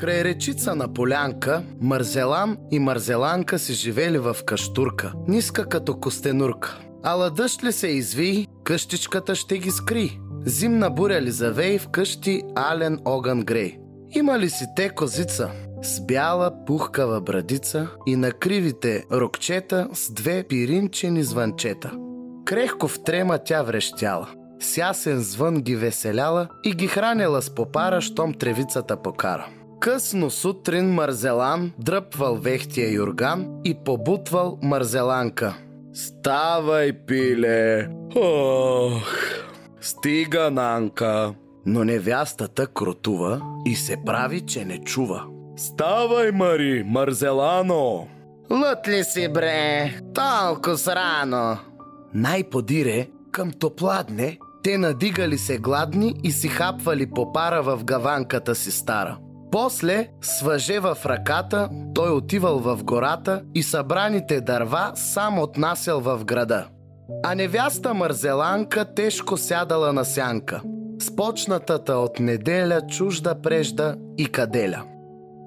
Край речица на полянка, Марзелан и Марзеланка си живели в каштурка, ниска като костенурка. Ала дъжд ли се изви, къщичката ще ги скри. Зимна буря ли завей, в къщи ален огън грей. Има ли си те козица? С бяла пухкава брадица и на кривите рокчета с две пиринчени звънчета. Крехко в трема тя врещяла. С ясен звън ги веселяла и ги храняла с попара, щом тревицата покара. Късно сутрин Марзелан дръпвал вехтия юрган и побутвал Марзеланка. Ставай, пиле! Ох! Стига, Нанка! Но невястата кротува и се прави, че не чува. Ставай, Мари, Марзелано! Лът ли си, бре? Толкова рано. Най-подире, към топладне, те надигали се гладни и си хапвали попара в гаванката си стара. После, с в ръката, той отивал в гората и събраните дърва сам отнасял в града. А невяста Марзеланка тежко сядала на сянка, спочнатата от неделя чужда прежда и каделя.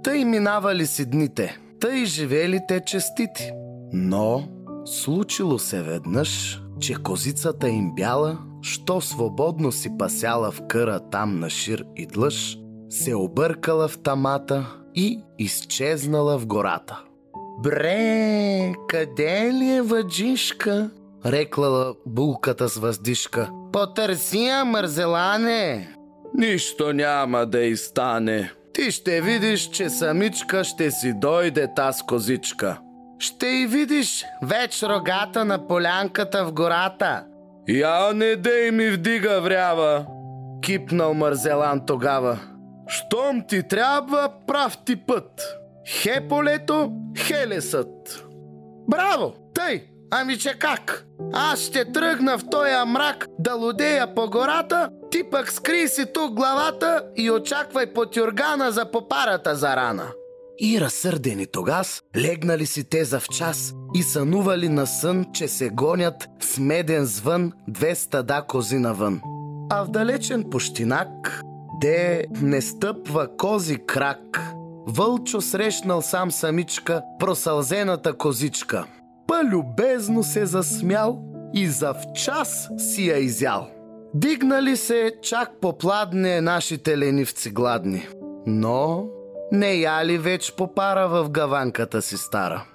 Тъй минавали си дните, тъй живели те честити. Но случило се веднъж, че козицата им бяла, що свободно си пасяла в къра там на шир и длъж, се объркала в тамата и изчезнала в гората. Бре, къде ли е въджишка? Реклала булката с въздишка. Потърси я, мързелане. Нищо няма да и стане. Ти ще видиш, че самичка ще си дойде таз козичка. Ще и видиш веч рогата на полянката в гората. Я не дей ми вдига врява, кипнал Марзелан тогава. Щом ти трябва, прав ти път. Хе полето, хе лесът. Браво! Тъй! Ами че как? Аз ще тръгна в тоя мрак да лудея по гората, ти пък скри си тук главата и очаквай под юргана за попарата за рана. И разсърдени тогас, легнали си те за в час и сънували на сън, че се гонят с меден звън две стада кози навън. А в далечен пущинак, де не стъпва кози крак, Вълчо срещнал сам самичка просълзената козичка. Па-любезно се засмял и за в час си я изял. Дигнали се чак попладне нашите ленивци гладни. Но не яли веч попара в гаванката си стара.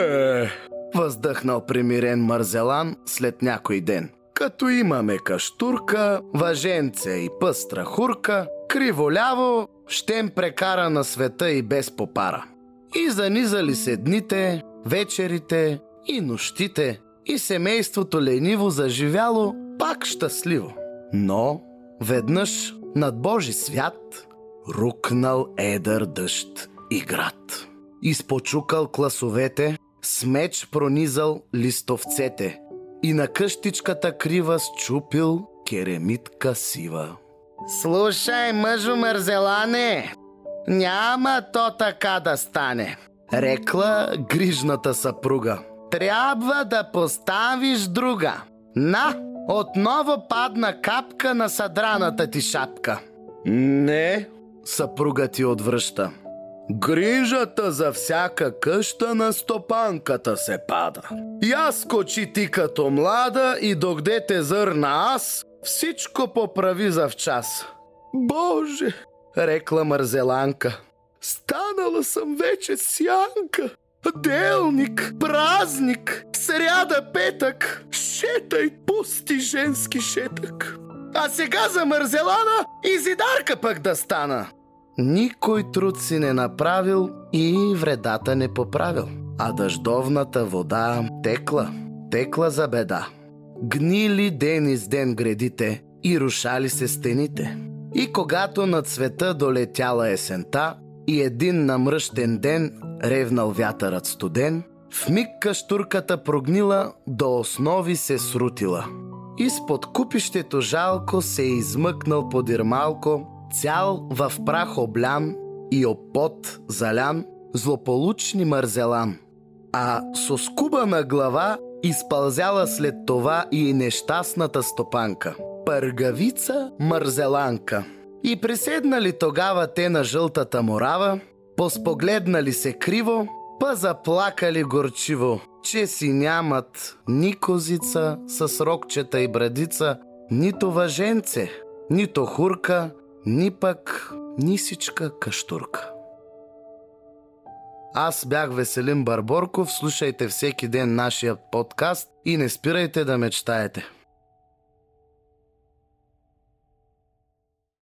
Е, въздъхнал примирен Марзелан след някой ден. Като имаме каштурка, въженце и пъстра хурка, криво-ляво, щем прекара на света и без попара. И занизали се дните, вечерите и нощите, и семейството лениво заживяло пак щастливо. Но веднъж над Божи свят рукнал едър дъжд и град. Изпочукал класовете, с меч пронизал листовцете и на къщичката крива счупил керемитка сива. Слушай, мъжо мързелане, няма то така да стане. Рекла грижната съпруга. Трябва да поставиш друга. На, отново падна капка на съдраната ти шапка. Не, съпруга ти отвръща. Грижата за всяка къща на стопанката се пада. Я скочи ти като млада и догде те зърна аз, всичко поправи за в час. Боже, рекла Марзеланка, станала съм вече сянка. Делник, празник, сряда, петък, шетай, пусти женски шетък. А сега за Марзелана и зидарка пък да стана. Никой труд си не направил и вредата не поправил. А дъждовната вода текла, текла за беда. Гнили ден из ден гредите и рушали се стените. И когато на цвета долетяла есента и един намръщен ден ревнал вятърът студен, в миг каштурката прогнила, до основи се срутила. Изпод купището жалко се е измъкнал подир малко, цял в прах облян и опот залян, злополучни мързелан. А с скубана глава изпълзяла след това и нещастната стопанка. Пъргавица мързеланка. И приседнали тогава те на жълтата морава, поспогледнали се криво, па заплакали горчиво, че си нямат ни козица с рокчета и брадица, нито въженце, нито хурка, ни пък нисичка каштурка. Аз бях Веселин Барборков, слушайте всеки ден нашия подкаст и не спирайте да мечтаете.